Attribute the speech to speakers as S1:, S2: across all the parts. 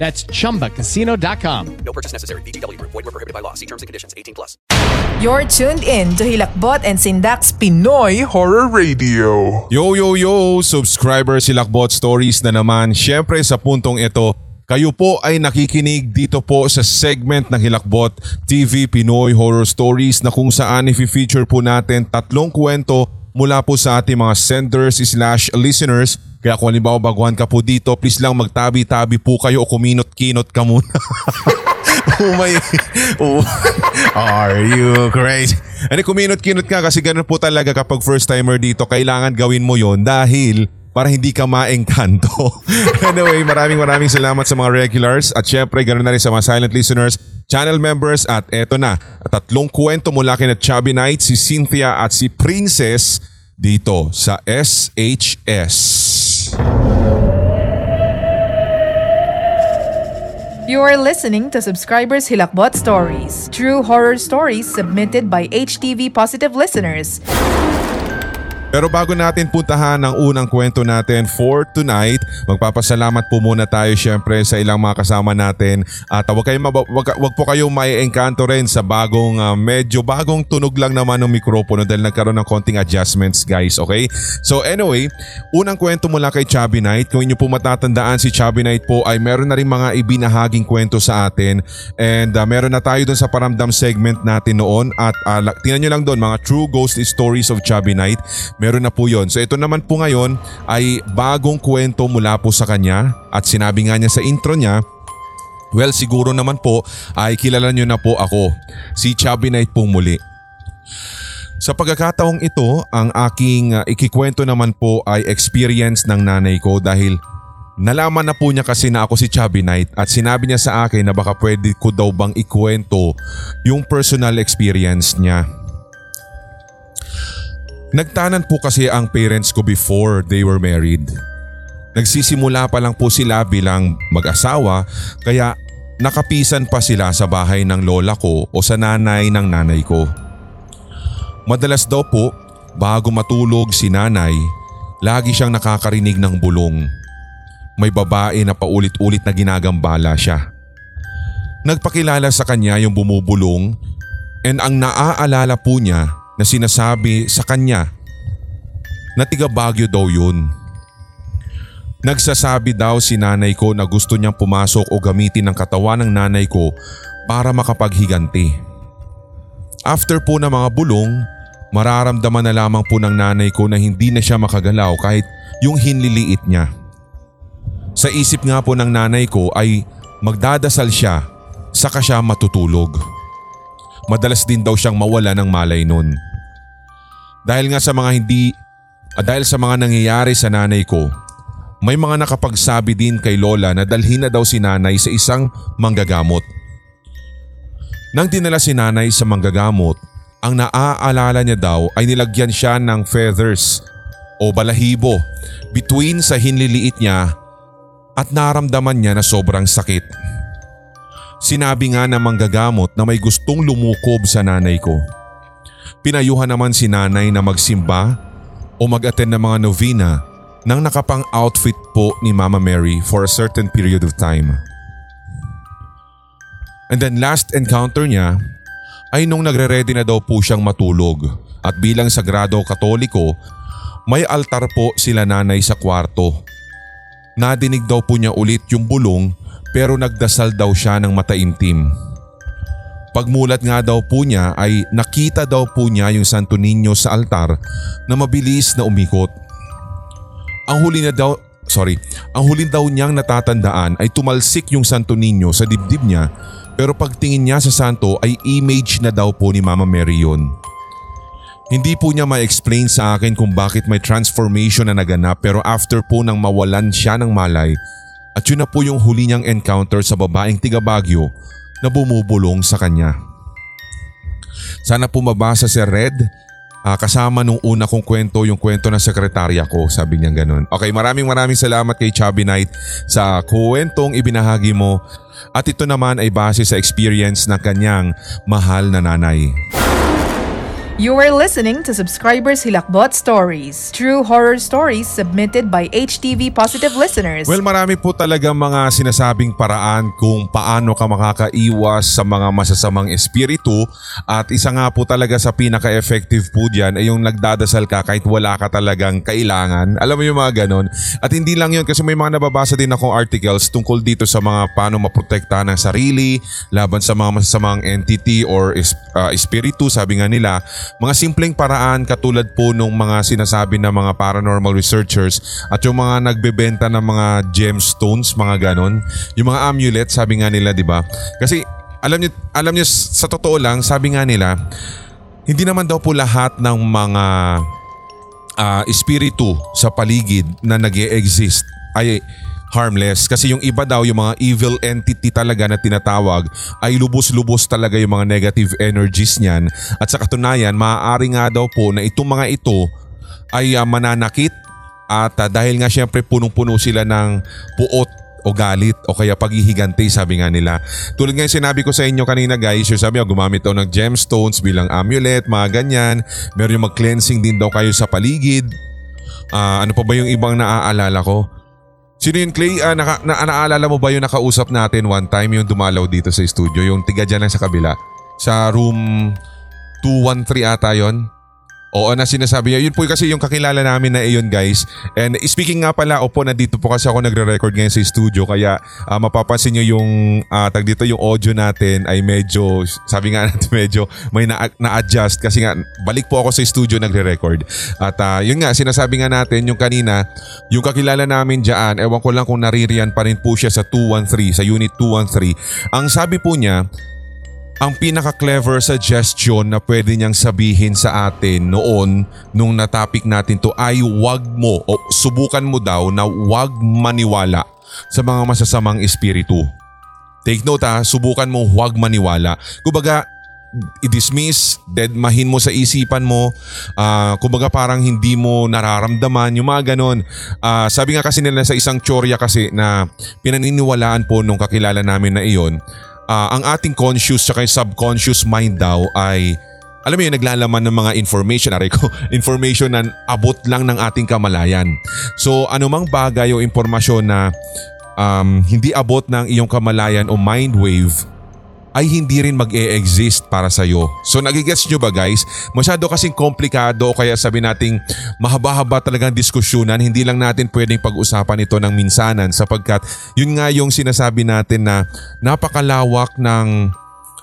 S1: That's chumbacasino.com.
S2: No purchase necessary. Group. Void were prohibited by law. See terms and conditions. 18 plus.
S3: You're tuned in to Hilakbot and Sindak's Pinoy
S4: Horror Radio.
S5: Yo, yo, yo! Subscriber si Lakbot Stories na naman. Siyempre sa puntong ito, kayo po ay nakikinig dito po sa segment ng Hilakbot TV Pinoy Horror Stories na kung saan i-feature po natin tatlong kwento mula po sa ating mga senders slash listeners. Kaya kung halimbawa baguhan ka po dito, please lang magtabi-tabi po kayo o kuminot-kinot ka muna. oh my... Oh. Are you crazy? Ano, kuminot-kinot ka kasi ganun po talaga kapag first timer dito, kailangan gawin mo yon dahil para hindi ka maengkanto. anyway, maraming maraming salamat sa mga regulars at syempre ganoon na rin sa mga silent listeners, channel members at eto na, tatlong kwento mula kay na Chubby Knight, si Cynthia at si Princess dito sa SHS.
S3: You are listening to Subscribers Hilakbot Stories, true horror stories submitted by HTV Positive listeners.
S5: Pero bago natin puntahan ang unang kwento natin for tonight, magpapasalamat po muna tayo syempre sa ilang mga kasama natin at wag, kayo mab- wag, wag po kayong maiengkanto rin sa bagong uh, medyo bagong tunog lang naman ng mikropono dahil nagkaroon ng konting adjustments guys, okay? So anyway, unang kwento mula kay Chubby Knight. Kung inyo po matatandaan si Chubby Knight po ay meron na rin mga ibinahaging kwento sa atin and uh, meron na tayo dun sa paramdam segment natin noon at uh, tingnan nyo lang doon mga true ghost stories of Chubby Knight meron na po yon. So ito naman po ngayon ay bagong kwento mula po sa kanya at sinabi nga niya sa intro niya Well siguro naman po ay kilala nyo na po ako, si Chubby Knight po muli. Sa pagkakataong ito, ang aking uh, ikikwento naman po ay experience ng nanay ko dahil nalaman na po niya kasi na ako si Chubby Knight at sinabi niya sa akin na baka pwede ko daw bang ikwento yung personal experience niya. Nagtanan po kasi ang parents ko before they were married. Nagsisimula pa lang po sila bilang mag-asawa kaya nakapisan pa sila sa bahay ng lola ko o sa nanay ng nanay ko. Madalas daw po bago matulog si nanay, lagi siyang nakakarinig ng bulong. May babae na paulit-ulit na ginagambala siya. Nagpakilala sa kanya yung bumubulong and ang naaalala po niya na sinasabi sa kanya na tiga Baguio daw yun. Nagsasabi daw si nanay ko na gusto niyang pumasok o gamitin ang katawan ng nanay ko para makapaghiganti. After po ng mga bulong, mararamdaman na lamang po ng nanay ko na hindi na siya makagalaw kahit yung hinliliit niya. Sa isip nga po ng nanay ko ay magdadasal siya saka siya matutulog. Madalas din daw siyang mawala ng malay nun. Dahil nga sa mga hindi at dahil sa mga nangyayari sa nanay ko, may mga nakapagsabi din kay Lola na dalhin na daw si nanay sa isang manggagamot. Nang dinala si nanay sa manggagamot, ang naaalala niya daw ay nilagyan siya ng feathers o balahibo between sa hinliliit niya at naramdaman niya na sobrang sakit. Sinabi nga ng manggagamot na may gustong lumukob sa nanay ko. Pinayuhan naman si nanay na magsimba o mag-attend ng mga novena nang nakapang outfit po ni Mama Mary for a certain period of time. And then last encounter niya ay nung nagre-ready na daw po siyang matulog at bilang sagrado katoliko may altar po sila nanay sa kwarto. Nadinig daw po niya ulit yung bulong pero nagdasal daw siya ng mataimtim. Pagmulat nga daw po niya ay nakita daw po niya yung Santo Niño sa altar na mabilis na umikot. Ang huli na daw, sorry, ang huli daw niyang natatandaan ay tumalsik yung Santo Niño sa dibdib niya pero pagtingin niya sa santo ay image na daw po ni Mama Mary yun. Hindi po niya ma-explain sa akin kung bakit may transformation na naganap pero after po nang mawalan siya ng malay at yun na po yung huli niyang encounter sa babaeng tiga Baguio na bumubulong sa kanya. Sana po mabasa si Red Ah, kasama nung una kong kwento yung kwento ng sekretarya ko, sabi niya ganun. Okay, maraming maraming salamat kay Chubby Knight sa kwentong ibinahagi mo at ito naman ay base sa experience ng kanyang mahal na nanay.
S3: You are listening to Subscribers Hilakbot Stories, true horror stories submitted by HTV Positive listeners.
S5: Well, marami po talaga mga sinasabing paraan kung paano ka makakaiwas sa mga masasamang espiritu at isa nga po talaga sa pinaka-effective po dyan ay yung nagdadasal ka kahit wala ka talagang kailangan. Alam mo yung mga ganon. At hindi lang yun kasi may mga nababasa din akong articles tungkol dito sa mga paano maprotekta ng sarili laban sa mga masasamang entity or uh, espiritu sabi nga nila mga simpleng paraan katulad po nung mga sinasabi ng mga paranormal researchers at yung mga nagbebenta ng mga gemstones, mga ganon. Yung mga amulet, sabi nga nila, di ba? Kasi alam niyo, alam niyo sa totoo lang, sabi nga nila, hindi naman daw po lahat ng mga ah, espiritu sa paligid na nag exist ay harmless kasi yung iba daw yung mga evil entity talaga na tinatawag ay lubos-lubos talaga yung mga negative energies niyan at sa katunayan maaari nga daw po na itong mga ito ay ah, mananakit at ah, dahil nga syempre punong-puno sila ng puot o galit o kaya paghihigante sabi nga nila. Tulad nga yung sinabi ko sa inyo kanina guys, yung sabi ko gumamit daw ng gemstones bilang amulet, mga ganyan. Meron yung mag-cleansing din daw kayo sa paligid. Ah, ano pa ba yung ibang naaalala ko? Sino yun Clay? Ah, naka, na, naaalala mo ba yung nakausap natin one time yung dumalaw dito sa studio? Yung tiga dyan lang sa kabila. Sa room 213 ata yon. Oo na sinasabi niya. Yun po kasi yung kakilala namin na iyon guys. And speaking nga pala, opo nandito po kasi ako nagre-record ngayon sa studio kaya ah, mapapansin nyo yung ah, tag dito yung audio natin ay medyo, sabi nga natin medyo may na- na-adjust kasi nga balik po ako sa studio nagre-record. At ah, yun nga, sinasabi nga natin yung kanina, yung kakilala namin dyan, ewan ko lang kung naririyan pa rin po siya sa 213, sa unit 213. Ang sabi po niya, ang pinaka-clever suggestion na pwede niyang sabihin sa atin noon nung natapik natin to ay wag mo o subukan mo daw na wag maniwala sa mga masasamang espiritu. Take note ha, subukan mo huwag maniwala. Kumbaga, i-dismiss, deadmahin mo sa isipan mo. Ah, kumbaga parang hindi mo nararamdaman, yung mga ganon. Ah, sabi nga kasi nila sa isang tsorya kasi na pinaniniwalaan po nung kakilala namin na iyon, ah, ang ating conscious at subconscious mind daw ay alam mo yun, naglalaman ng mga information, aray ko, information na abot lang ng ating kamalayan. So anumang bagay o impormasyon na um, hindi abot ng iyong kamalayan o mind wave ay hindi rin mag-e-exist para sa'yo. So nagigets nyo ba guys? Masyado kasing komplikado kaya sabi nating mahaba-haba talagang diskusyonan. Hindi lang natin pwedeng pag-usapan ito ng minsanan sapagkat yun nga yung sinasabi natin na napakalawak ng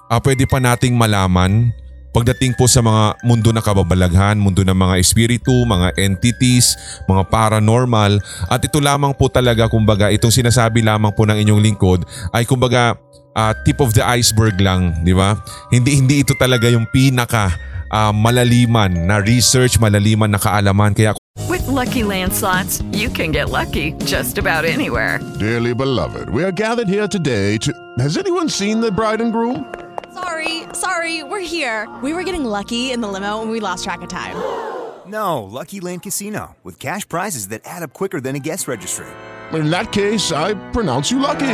S5: ah, pwede pa nating malaman Pagdating po sa mga mundo ng kababalaghan, mundo ng mga espiritu, mga entities, mga paranormal at ito lamang po talaga kumbaga itong sinasabi lamang po ng inyong lingkod ay kumbaga ah, tip of the iceberg lang, di ba? Hindi hindi ito talaga yung pinaka ah, malaliman na research, malaliman na kaalaman kaya
S4: With Lucky Land slots, you can get lucky just about anywhere.
S6: Dearly beloved, we are gathered here today to. Has anyone seen the bride and groom?
S7: Sorry, sorry, we're here. We were getting lucky in the limo and we lost track of time.
S8: No, Lucky Land Casino, with cash prizes that add up quicker than a guest registry.
S6: In that case, I pronounce you lucky.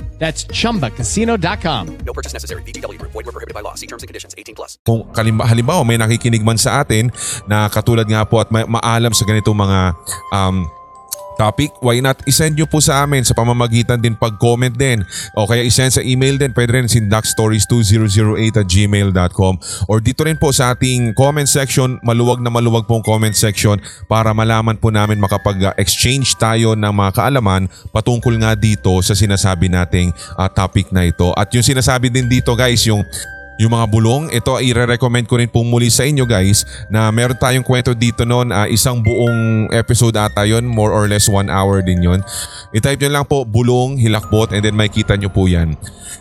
S1: That's chumbacasino.com.
S2: No purchase necessary. VGW Group. Void were prohibited by law. See terms and conditions. 18 plus.
S5: Kung kalimba, halimbawa may nakikinig man sa atin na katulad nga po at ma- maalam sa ganitong mga um, topic, why not isend nyo po sa amin? Sa pamamagitan din pag-comment din. O kaya isend sa email din, pwede rin sindakstories2008 at gmail.com or dito rin po sa ating comment section, maluwag na maluwag pong comment section para malaman po namin makapag-exchange tayo ng mga kaalaman patungkol nga dito sa sinasabi nating ah, topic na ito. At yung sinasabi din dito guys, yung yung mga bulong, ito ay i-recommend ko rin po muli sa inyo guys na meron tayong kwento dito noon, ah, isang buong episode ata yun, more or less one hour din yun. I-type nyo lang po bulong, hilakbot and then makita nyo po yan.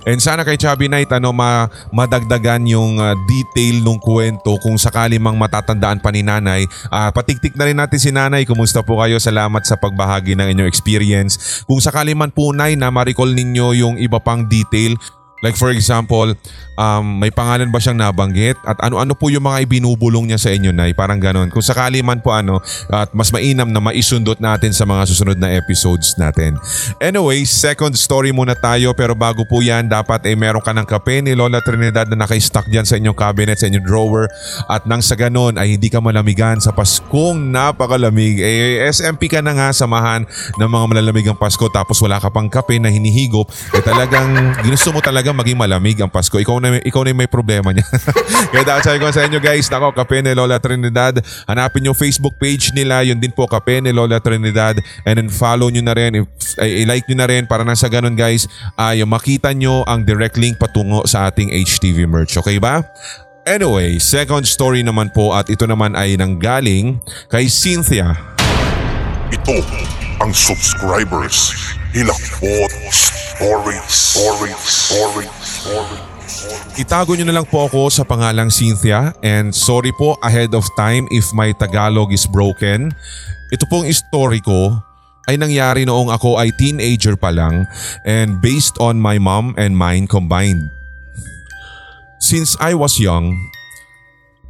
S5: And sana kay Chubby Knight ano, ma madagdagan yung ah, detail ng kwento kung sakali mang matatandaan pa ni nanay. Ah, patiktik na rin natin si nanay. Kumusta po kayo? Salamat sa pagbahagi ng inyong experience. Kung sakali man po nay na ma-recall ninyo yung iba pang detail, Like for example, um, may pangalan ba siyang nabanggit? At ano-ano po yung mga ibinubulong niya sa inyo, Nay? Parang ganon. Kung sakali man po ano, at mas mainam na maisundot natin sa mga susunod na episodes natin. Anyway, second story muna tayo pero bago po yan, dapat eh, meron ka ng kape ni Lola Trinidad na naka-stock dyan sa inyong cabinet, sa inyong drawer. At nang sa ganon ay hindi ka malamigan sa Paskong napakalamig. Eh, SMP ka na nga samahan ng mga malalamigang Pasko tapos wala ka pang kape na hinihigop. Eh talagang ginusto mo talaga maging malamig ang Pasko. Ikaw na, ikaw na yung may problema niya. Kaya dahil sabi ko sa inyo guys, nako, Kape ni Lola Trinidad. Hanapin yung Facebook page nila. Yun din po, Kape ni Lola Trinidad. And then follow nyo na rin. I-like nyo na rin para nang sa ganun guys, ay makita nyo ang direct link patungo sa ating HTV merch. Okay ba? Anyway, second story naman po at ito naman ay nanggaling kay Cynthia.
S9: Ito ang subscribers. Hilakbot Stories. Stories. Stories. Stories.
S5: Itago nyo na lang po ako sa pangalang Cynthia and sorry po ahead of time if my Tagalog is broken. Ito pong story ko ay nangyari noong ako ay teenager pa lang and based on my mom and mine combined. Since I was young,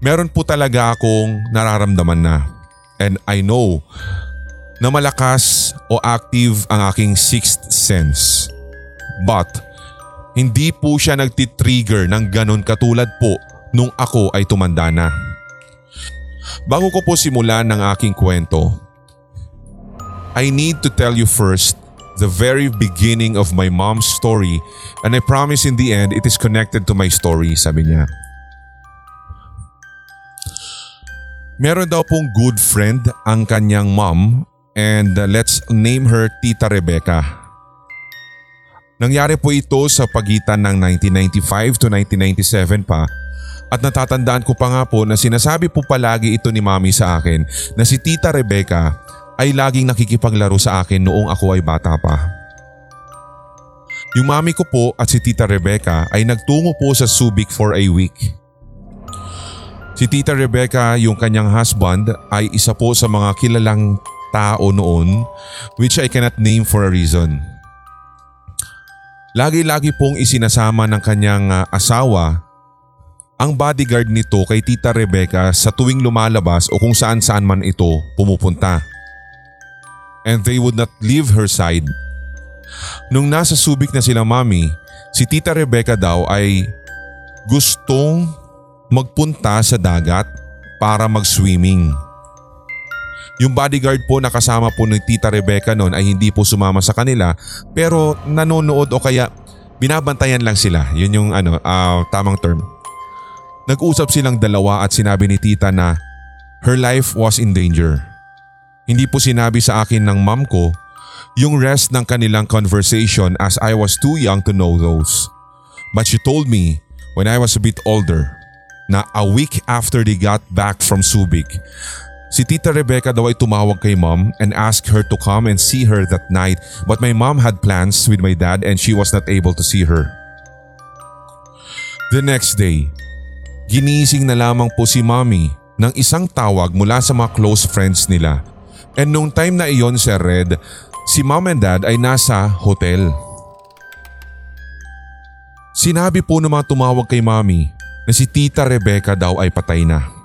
S5: meron po talaga akong nararamdaman na and I know na malakas o active ang aking sixth sense. But hindi po siya nagtitrigger ng ganon katulad po nung ako ay tumanda na. Bago ko po simulan ng aking kwento, I need to tell you first the very beginning of my mom's story and I promise in the end it is connected to my story, sabi niya. Meron daw pong good friend ang kanyang mom and uh, let's name her Tita Rebecca. Nangyari po ito sa pagitan ng 1995 to 1997 pa at natatandaan ko pa nga po na sinasabi po palagi ito ni mami sa akin na si Tita Rebecca ay laging nakikipaglaro sa akin noong ako ay bata pa. Yung mami ko po at si Tita Rebecca ay nagtungo po sa Subic for a week. Si Tita Rebecca, yung kanyang husband, ay isa po sa mga kilalang tao noon which I cannot name for a reason. Lagi-lagi pong isinasama ng kanyang ah, asawa ang bodyguard nito kay Tita Rebecca sa tuwing lumalabas o kung saan saan man ito pumupunta. And they would not leave her side. Nung nasa subik na sila mami, si Tita Rebecca daw ay gustong magpunta sa dagat para mag-swimming. Yung bodyguard po na kasama po ni Tita Rebecca noon ay hindi po sumama sa kanila pero nanonood o kaya binabantayan lang sila. Yun yung ano, ah, tamang term. Nag-usap silang dalawa at sinabi ni Tita na her life was in danger. Hindi po sinabi sa akin ng mom ko yung rest ng kanilang conversation as I was too young to know those. But she told me when I was a bit older na a week after they got back from Subic, si Tita Rebecca daw ay tumawag kay mom and asked her to come and see her that night but my mom had plans with my dad and she was not able to see her. The next day, ginising na lamang po si mommy ng isang tawag mula sa mga close friends nila. And nung time na iyon Sir Red, si mom and dad ay nasa hotel. Sinabi po ng mga tumawag kay mommy na si Tita Rebecca daw ay patay na.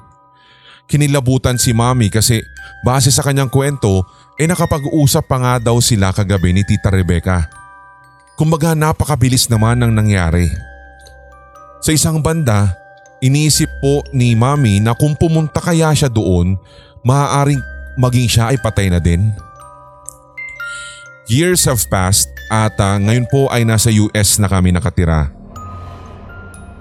S5: Kinilabutan si mommy kasi base sa kanyang kwento Eh nakapag-usap pa nga daw sila kagabi ni Tita Rebecca. Kumbaga napakabilis naman ng nangyari. Sa isang banda, iniisip po ni Mami na kung pumunta kaya siya doon, maaaring maging siya ay patay na din. Years have passed at ah, ngayon po ay nasa US na kami nakatira.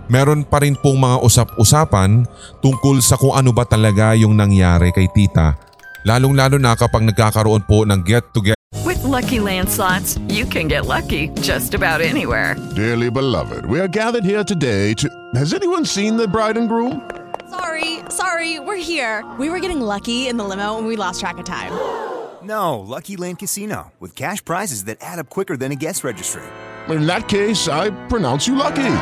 S5: Meron pa rin pong mga usap-usapan tungkol sa kung ano ba talaga yung nangyari kay tita. Lalong lalo na kapag nagkakaroon po ng get-together
S4: With Lucky Land slots, you can get lucky just about anywhere.
S6: Dearly beloved, we are gathered here today to. Has anyone seen the bride and groom?
S7: Sorry, sorry, we're here. We were getting lucky in the limo and we lost track of time.
S8: No, Lucky Land Casino, with cash prizes that add up quicker than a guest registry.
S6: In that case, I pronounce you lucky.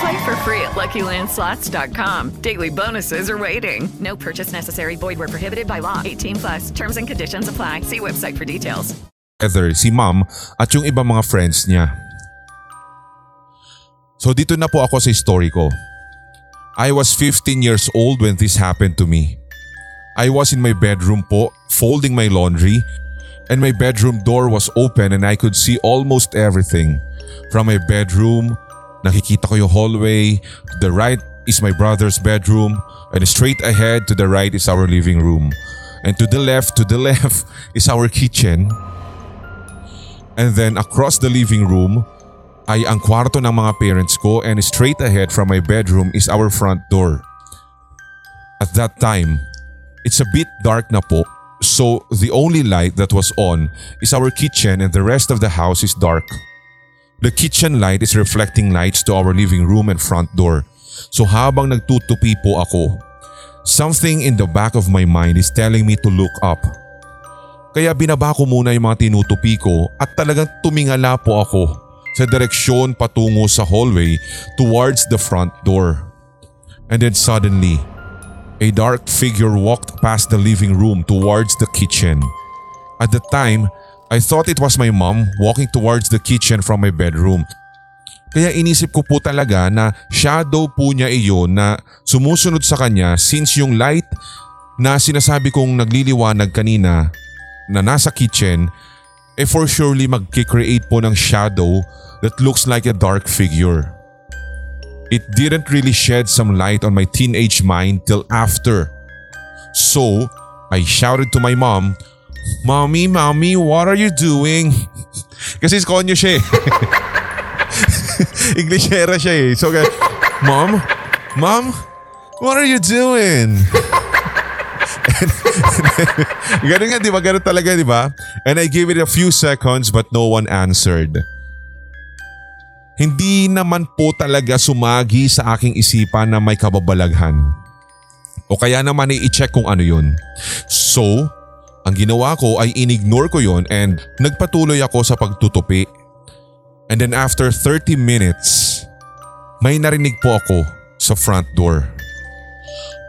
S4: Play for free at LuckyLandSlots.com. Daily bonuses are waiting. No purchase necessary. Void where prohibited by law. 18 plus. Terms and conditions apply. See website for details.
S5: si mom at yung ibang mga friends niya. So dito na po ako sa story ko. I was 15 years old when this happened to me. I was in my bedroom po, folding my laundry, and my bedroom door was open and I could see almost everything. From my bedroom, nakikita ko yung hallway, to the right is my brother's bedroom, and straight ahead to the right is our living room. And to the left, to the left is our kitchen. And then across the living room ay ang kwarto ng mga parents ko and straight ahead from my bedroom is our front door. At that time, it's a bit dark na po so the only light that was on is our kitchen and the rest of the house is dark. The kitchen light is reflecting lights to our living room and front door. So habang nagtutupi po ako, something in the back of my mind is telling me to look up. Kaya binaba ko muna yung mga tinutupi ko at talagang tumingala po ako sa direksyon patungo sa hallway towards the front door. And then suddenly, a dark figure walked past the living room towards the kitchen. At the time, I thought it was my mom walking towards the kitchen from my bedroom. Kaya inisip ko po talaga na shadow po niya iyon na sumusunod sa kanya since yung light na sinasabi kong nagliliwanag kanina na nasa kitchen eh for surely magkikreate po ng shadow that looks like a dark figure. It didn't really shed some light on my teenage mind till after. So, I shouted to my mom, Mommy, Mommy, what are you doing? Kasi konyo siya eh. Inglesera siya eh. So, kaya, Mom, Mom, what are you doing? Ganun nga, di ba? Ganun talaga, di ba? And I gave it a few seconds but no one answered. Hindi naman po talaga sumagi sa aking isipan na may kababalaghan. O kaya naman i-check kung ano yun. So, ang ginawa ko ay inignore ko yon and nagpatuloy ako sa pagtutupi. And then after 30 minutes, may narinig po ako sa front door.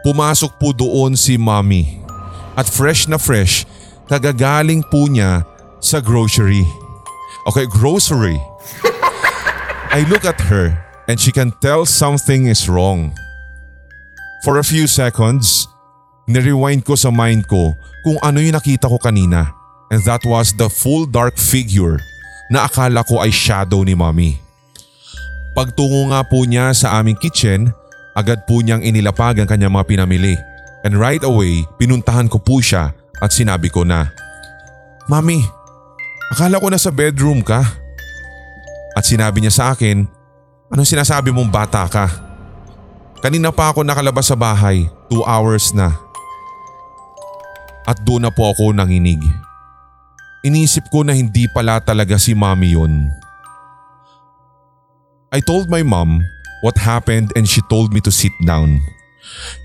S5: Pumasok po doon si mommy at fresh na fresh kagagaling po niya sa grocery. Okay, grocery. I look at her and she can tell something is wrong. For a few seconds, nirewind ko sa mind ko kung ano yung nakita ko kanina and that was the full dark figure na akala ko ay shadow ni mommy. Pagtungo nga po niya sa aming kitchen, agad po niyang inilapag ang kanyang mga pinamili and right away pinuntahan ko po siya at sinabi ko na, Mami, akala ko nasa bedroom ka. At sinabi niya sa akin, anong sinasabi mong bata ka? Kanina pa ako nakalabas sa bahay, two hours na. At doon na po ako nanginig. Inisip ko na hindi pala talaga si mami yun. I told my mom what happened and she told me to sit down.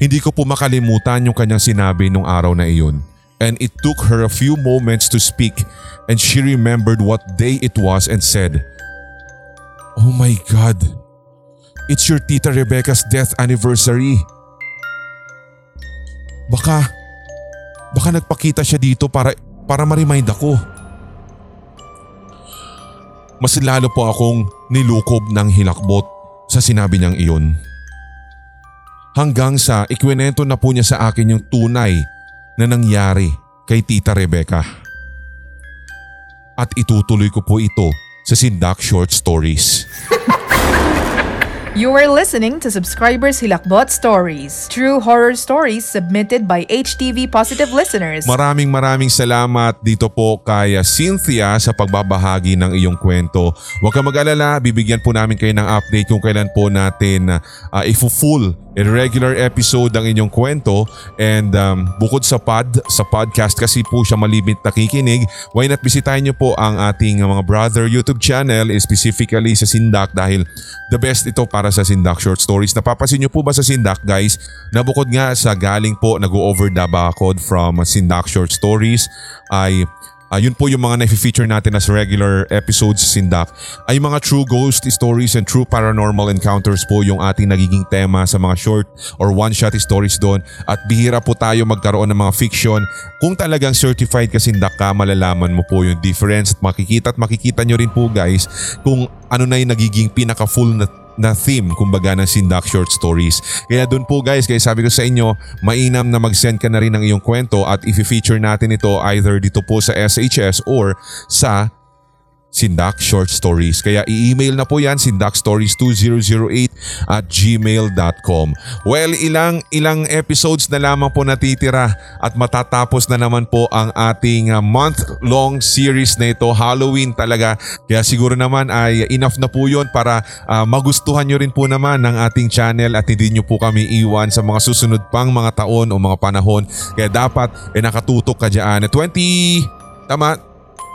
S5: Hindi ko po makalimutan yung kanyang sinabi nung araw na iyon. And it took her a few moments to speak and she remembered what day it was and said, Oh my God, it's your tita Rebecca's death anniversary. Baka, baka nagpakita siya dito para, para ma-remind ako. Mas lalo po akong nilukob ng hilakbot sa sinabi niyang iyon. Hanggang sa ikwinento na po niya sa akin yung tunay na nangyari kay Tita Rebecca. at itutuloy ko po ito sa Sindak Short Stories.
S3: You are listening to Subscribers Hilakbot Stories, true horror stories submitted by HTV Positive listeners.
S5: Maraming maraming salamat dito po kay Cynthia sa pagbabahagi ng iyong kwento. Huwag ka mag-alala, bibigyan po namin kayo ng update kung kailan po natin uh, in regular episode ang inyong kwento and um, bukod sa pod, sa podcast kasi po siya malibit nakikinig, why not bisitahin niyo po ang ating mga brother YouTube channel specifically sa Sindak dahil the best ito para sa Sindak Short Stories. Napapasin niyo po ba sa Sindak guys na bukod nga sa galing po nag-over daba code from Sindak Short Stories ay Uh, yun po yung mga na-feature natin as regular episodes sa Sindak ay mga true ghost stories and true paranormal encounters po yung ating nagiging tema sa mga short or one-shot stories doon at bihira po tayo magkaroon ng mga fiction. Kung talagang certified ka Sindak ka, malalaman mo po yung difference at makikita at makikita nyo rin po guys kung ano na yung nagiging pinaka-full na na theme kumbaga ng Sindak Short Stories. Kaya doon po guys, kaya sabi ko sa inyo, mainam na mag-send ka na rin ng iyong kwento at i-feature natin ito either dito po sa SHS or sa Sindak Short Stories. Kaya i-email na po yan sindakstories2008 at gmail.com. Well, ilang ilang episodes na lamang po natitira at matatapos na naman po ang ating uh, month-long series na ito. Halloween talaga. Kaya siguro naman ay enough na po yun para uh, magustuhan nyo rin po naman ng ating channel at hindi nyo po kami iwan sa mga susunod pang mga taon o mga panahon. Kaya dapat eh, nakatutok ka dyan. 20... Tama,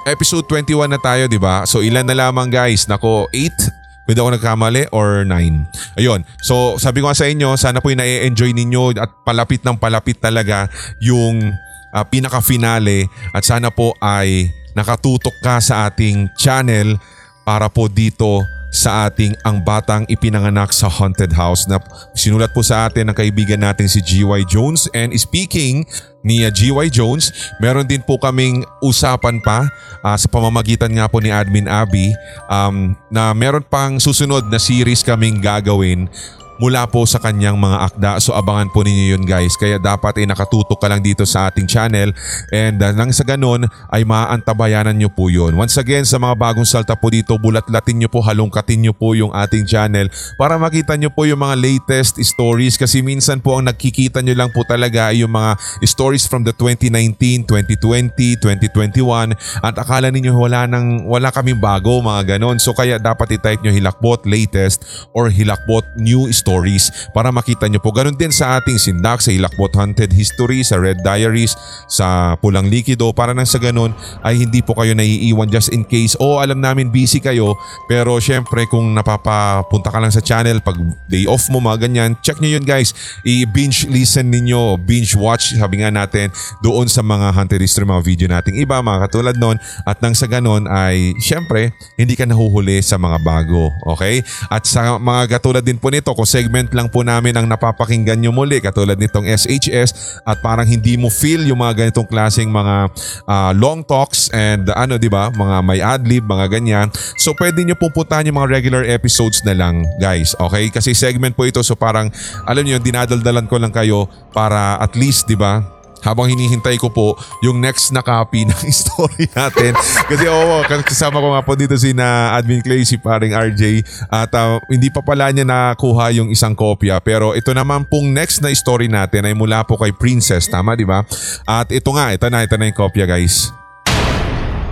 S5: episode 21 na tayo, di ba? So ilan na lamang guys? Nako, 8? Pwede ako nagkamali or 9? Ayun. So sabi ko nga sa inyo, sana po yung na-enjoy ninyo at palapit ng palapit talaga yung uh, pinaka-finale at sana po ay nakatutok ka sa ating channel para po dito sa ating Ang Batang Ipinanganak sa Haunted House na sinulat po sa atin ng kaibigan natin si GY Jones. And speaking ni uh, GY Jones, meron din po kaming usapan pa uh, sa pamamagitan nga po ni Admin Abby um, na meron pang susunod na series kaming gagawin mula po sa kanyang mga akda. So abangan po ninyo yun guys. Kaya dapat ay nakatutok ka lang dito sa ating channel and uh, nang sa ganun ay maantabayanan nyo po yun. Once again sa mga bagong salta po dito, bulat-latin nyo po, halongkatin nyo po yung ating channel para makita nyo po yung mga latest stories kasi minsan po ang nakikita nyo lang po talaga ay yung mga stories from the 2019, 2020, 2021 at akala ninyo wala, nang, wala kaming bago mga ganon. So kaya dapat i-type nyo hilakbot latest or hilakbot new stories stories para makita nyo po. Ganon din sa ating sindak sa Ilakbot Haunted History, sa Red Diaries, sa Pulang Likido para nang sa ganon ay hindi po kayo naiiwan just in case. O alam namin busy kayo pero syempre kung napapapunta ka lang sa channel pag day off mo mga ganyan, check nyo yun guys. I-binge listen ninyo, binge watch sabi nga natin doon sa mga Haunted History mga video nating iba mga katulad nun at nang sa ganon ay syempre hindi ka nahuhuli sa mga bago. Okay? At sa mga katulad din po nito kung segment lang po namin ang napapakinggan nyo muli katulad nitong SHS at parang hindi mo feel yung mga ganitong klaseng mga uh, long talks and ano 'di ba mga may adlib mga ganyan. So pwede nyo pupuntahan yung mga regular episodes na lang guys. Okay? Kasi segment po ito so parang alam niyo dinadaldalan ko lang kayo para at least 'di ba habang hinihintay ko po yung next na copy ng story natin. Kasi oo, kasama ko nga po dito si na Admin Clay, si paring RJ at uh, hindi pa pala niya nakuha yung isang kopya. Pero ito naman pong next na story natin ay mula po kay Princess, tama di ba? At ito nga, ito na, ito na yung kopya guys.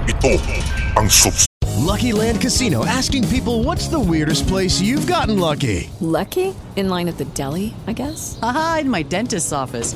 S9: Ito ang subs
S10: Lucky Land Casino asking people what's the weirdest place you've gotten lucky?
S11: Lucky? In line at the deli, I guess?
S12: Aha, in my dentist's office.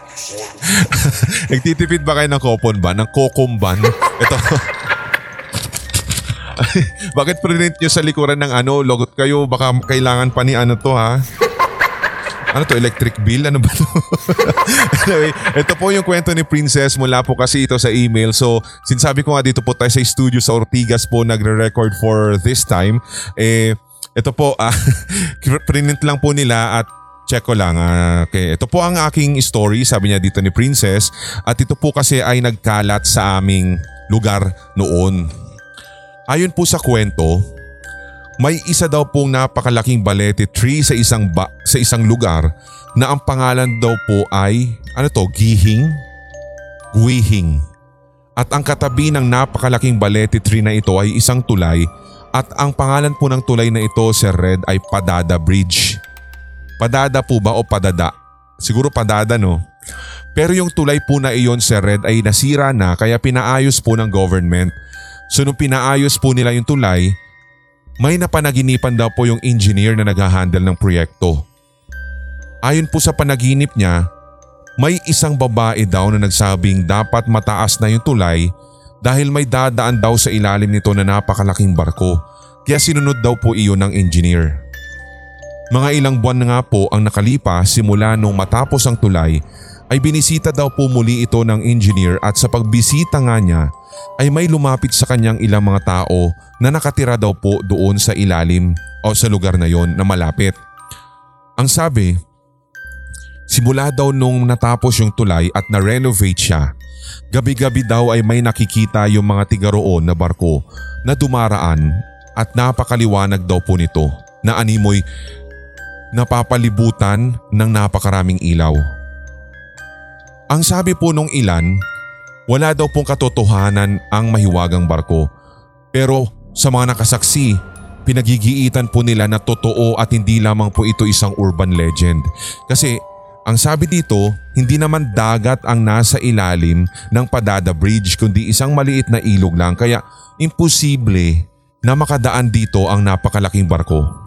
S5: Nagtitipid ba kayo ng coupon ba? Ng kokumban? Ito. Bakit print nyo sa likuran ng ano? Logot kayo. Baka kailangan pa ni ano to ha? Ano to, electric bill? Ano ba to? anyway, ito po yung kwento ni Princess mula po kasi ito sa email. So, sinasabi ko nga dito po tayo sa studio sa Ortigas po nagre-record for this time. Eh, ito po, ah, print lang po nila at check ko lang. ah, okay. Ito po ang aking story, sabi niya dito ni Princess. At ito po kasi ay nagkalat sa aming lugar noon. Ayon po sa kwento, may isa daw pong napakalaking balete tree sa isang ba- sa isang lugar na ang pangalan daw po ay ano to, Gihing? Guihing. At ang katabi ng napakalaking balete tree na ito ay isang tulay at ang pangalan po ng tulay na ito, Sir Red, ay Padada Bridge. Padada po ba o padada? Siguro padada no? Pero yung tulay po na iyon, Sir Red, ay nasira na kaya pinaayos po ng government. So nung pinaayos po nila yung tulay, may napanaginipan daw po yung engineer na nag-handle ng proyekto. Ayon po sa panaginip niya, may isang babae daw na nagsabing dapat mataas na yung tulay dahil may dadaan daw sa ilalim nito na napakalaking barko kaya sinunod daw po iyon ng engineer. Mga ilang buwan na nga po ang nakalipas simula nung matapos ang tulay ay binisita daw po muli ito ng engineer at sa pagbisita nga niya ay may lumapit sa kanyang ilang mga tao na nakatira daw po doon sa ilalim o sa lugar na yon na malapit. Ang sabi, simula daw nung natapos yung tulay at na-renovate siya, gabi-gabi daw ay may nakikita yung mga tiga na barko na dumaraan at napakaliwanag daw po nito na animoy napapalibutan ng napakaraming ilaw. Ang sabi po nung ilan, wala daw pong katotohanan ang mahiwagang barko. Pero sa mga nakasaksi, pinagigiitan po nila na totoo at hindi lamang po ito isang urban legend. Kasi ang sabi dito, hindi naman dagat ang nasa ilalim ng Padada Bridge kundi isang maliit na ilog lang kaya imposible na makadaan dito ang napakalaking barko.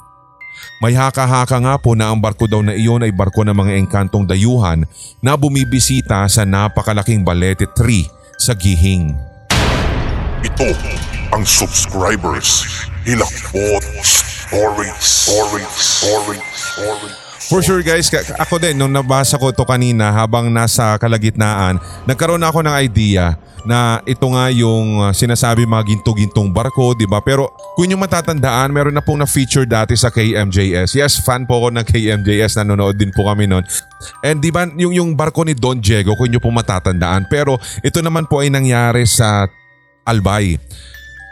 S5: May haka-haka nga po na ang barko daw na iyon ay barko ng mga engkantong dayuhan na bumibisita sa napakalaking balete tree sa Gihing.
S9: Ito ang subscribers. Hilakbot Stories. Stories. Stories. Stories.
S5: For sure guys, ako din nung nabasa ko to kanina habang nasa kalagitnaan, nagkaroon ako ng idea na ito nga yung uh, sinasabi mga ginto-gintong barko, di ba? Pero kung yung matatandaan, meron na pong na-feature dati sa KMJS. Yes, fan po ako ng KMJS, nanonood din po kami noon. And di ba, yung, yung barko ni Don Diego, kung nyo po matatandaan. Pero ito naman po ay nangyari sa Albay.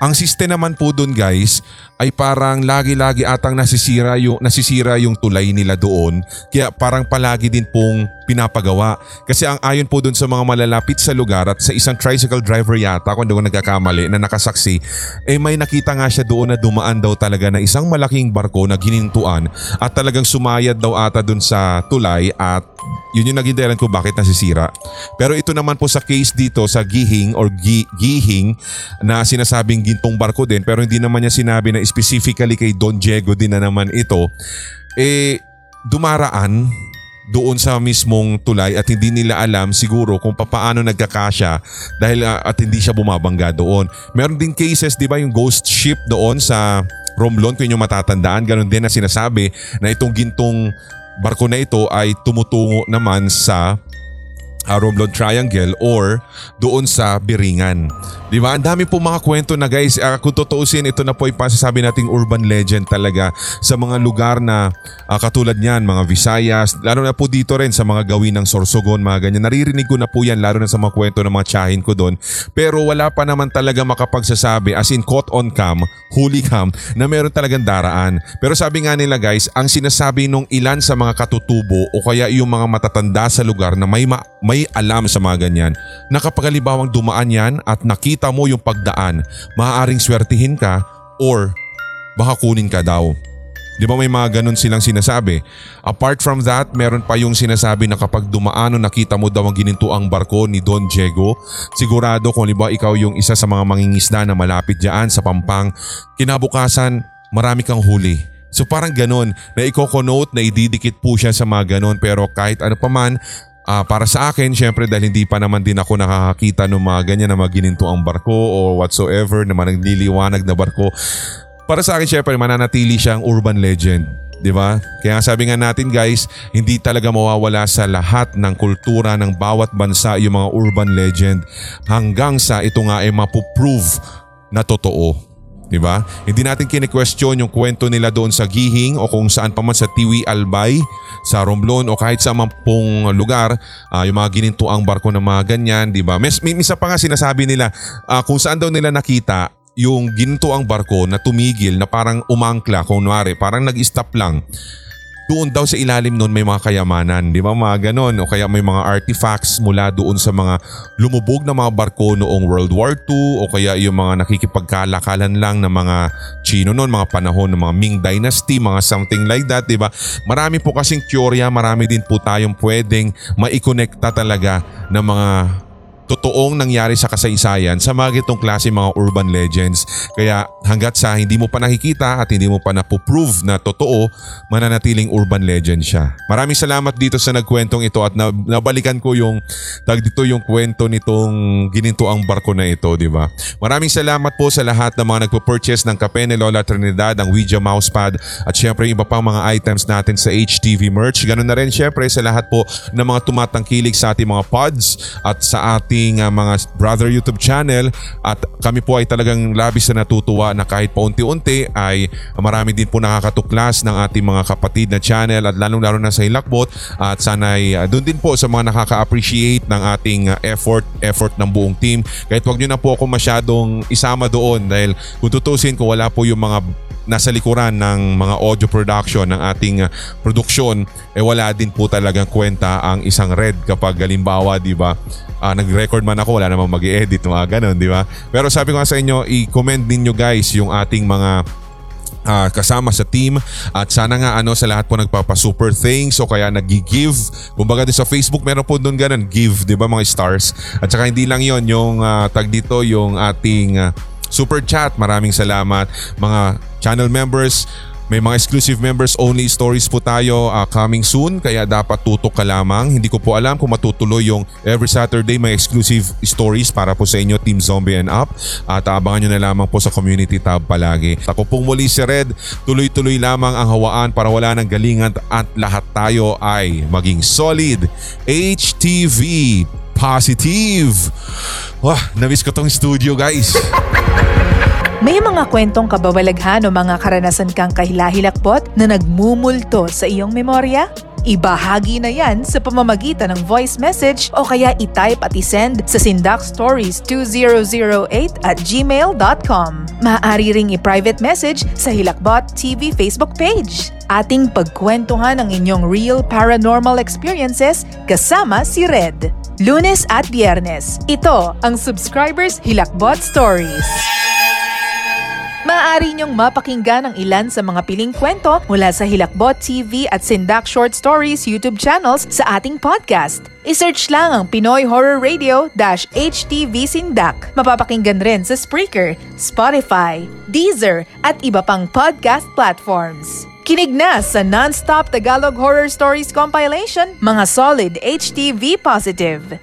S5: Ang siste naman po dun guys ay parang lagi-lagi atang nasisira yung, nasisira yung tulay nila doon. Kaya parang palagi din pong pinapagawa. Kasi ang ayon po dun sa mga malalapit sa lugar at sa isang tricycle driver yata kung doon nagkakamali na nakasaksi, eh may nakita nga siya doon na dumaan daw talaga na isang malaking barko na ginintuan at talagang sumayad daw ata dun sa tulay at yun yung naging dahilan ko bakit nasisira. Pero ito naman po sa case dito sa Gihing or Gi- Gihing na sinasabing gintong barko din pero hindi naman niya sinabi na specifically kay Don Diego din na naman ito. Eh dumaraan doon sa mismong tulay at hindi nila alam siguro kung papaano nagkakasya dahil ah, at hindi siya bumabangga doon. Meron din cases 'di ba yung ghost ship doon sa Romblon kung yung matatandaan ganun din na sinasabi na itong gintong barko na ito ay tumutungo naman sa uh, Romblon Triangle or doon sa Biringan. Di ba? Ang dami po mga kwento na guys. Ah, kung tutuusin, ito na po ay pasasabi nating urban legend talaga sa mga lugar na ah, katulad niyan, mga Visayas. Lalo na po dito rin sa mga gawin ng Sorsogon, mga ganyan. Naririnig ko na po yan lalo na sa mga kwento ng mga tsahin ko doon. Pero wala pa naman talaga makapagsasabi as in caught on cam, huli cam, na meron talagang daraan. Pero sabi nga nila guys, ang sinasabi nung ilan sa mga katutubo o kaya yung mga matatanda sa lugar na may, ma- may alam sa mga ganyan, na kapag halibawang dumaan yan at nakita mo yung pagdaan, maaaring swertihin ka or baka kunin ka daw. Di ba may mga ganun silang sinasabi? Apart from that, meron pa yung sinasabi na kapag dumaan o nakita mo daw ang ginintuang barko ni Don Diego, sigurado kung liba ikaw yung isa sa mga mangingisda na malapit dyan sa Pampang, kinabukasan marami kang huli. So parang ganun na i-connote na ididikit po siya sa mga ganun pero kahit ano pa man, Ah, para sa akin, syempre dahil hindi pa naman din ako nakakakita ng mga ganyan na magininto ang barko o whatsoever na nagliliwanag na barko. Para sa akin, syempre mananatili siyang urban legend. 'Di ba? Kaya sabi nga natin guys, hindi talaga mawawala sa lahat ng kultura ng bawat bansa yung mga urban legend hanggang sa ito nga ay mapuprove na totoo. 'Di ba? Hindi natin kine-question yung kwento nila doon sa Gihing o kung saan pa man sa Tiwi Albay, sa Romblon o kahit sa man pong lugar, ah, yung mga ginintuang barko ng mga ganyan, 'di ba? May, may isa pa nga sinasabi nila ah, kung saan daw nila nakita yung ginto ang barko na tumigil na parang umangkla, kunwari, parang nag-stop lang. Doon daw sa ilalim noon may mga kayamanan, di ba mga ganon? O kaya may mga artifacts mula doon sa mga lumubog na mga barko noong World War II o kaya yung mga nakikipagkalakalan lang ng mga Chino noon, mga panahon ng mga Ming Dynasty, mga something like that, di ba? Marami po kasing teorya, marami din po tayong pwedeng maikonekta talaga ng mga totoong nangyari sa kasaysayan sa mga gitong klase mga urban legends. Kaya hanggat sa hindi mo pa nakikita at hindi mo pa napoprove na totoo, mananatiling urban legend siya. Maraming salamat dito sa nagkwentong ito at na- nabalikan ko yung tag dito yung kwento nitong gininto ang barko na ito, di ba? Maraming salamat po sa lahat ng mga nagpo-purchase ng kape ni Lola Trinidad, ang Ouija mousepad at syempre iba pang mga items natin sa HTV merch. Ganun na rin syempre sa lahat po ng mga tumatangkilik sa ating mga pods at sa ating uh, mga brother YouTube channel at kami po ay talagang labis na natutuwa na kahit paunti-unti ay marami din po nakakatuklas ng ating mga kapatid na channel at lalong-lalo na sa Hilakbot at sana ay uh, doon din po sa mga nakaka-appreciate ng ating uh, effort, effort ng buong team. Kahit wag nyo na po ako masyadong isama doon dahil kung tutusin ko wala po yung mga nasa likuran ng mga audio production ng ating uh, produksyon eh wala din po talagang kwenta ang isang red kapag halimbawa di ba? Ah, nag-record man ako wala namang mag edit mga ganun di ba? Pero sabi ko nga sa inyo i-comment ninyo guys yung ating mga ah, kasama sa team. At sana nga ano sa lahat po nagpapa super thanks o kaya nag-give. Kumbaga din sa Facebook meron po doon ganun give di ba mga stars? At saka hindi lang yon yung ah, tag dito yung ating ah, super chat. Maraming salamat mga channel members may mga exclusive members only stories po tayo ah, coming soon kaya dapat tutok ka lamang. Hindi ko po alam kung matutuloy yung every Saturday may exclusive stories para po sa inyo Team Zombie and Up at abangan nyo na lamang po sa community tab palagi. Ako pong muli si Red, tuloy-tuloy lamang ang hawaan para wala ng galingan at lahat tayo ay maging solid. HTV Positive! Wah, namiss ko tong studio guys.
S3: May mga kwentong kababalaghan o mga karanasan kang kahilahilakbot na nagmumulto sa iyong memorya? Ibahagi na yan sa pamamagitan ng voice message o kaya itype at isend sa sindakstories2008 at gmail.com. Maaari ring i-private message sa Hilakbot TV Facebook page. Ating pagkwentuhan ang inyong real paranormal experiences kasama si Red. Lunes at Biyernes. Ito ang Subscribers Hilakbot Stories. Maaari niyong mapakinggan ang ilan sa mga piling kwento mula sa Hilakbot TV at Sindak Short Stories YouTube channels sa ating podcast. I-search lang ang Pinoy Horror Radio-HTV Sindak. Mapapakinggan rin sa Spreaker, Spotify, Deezer at iba pang podcast platforms. Kinig na sa Non-Stop Tagalog Horror Stories Compilation, mga solid HTV positive.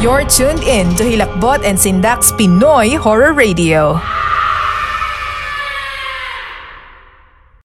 S3: You're tuned in to Hilakbot and Sindak's Pinoy Horror Radio.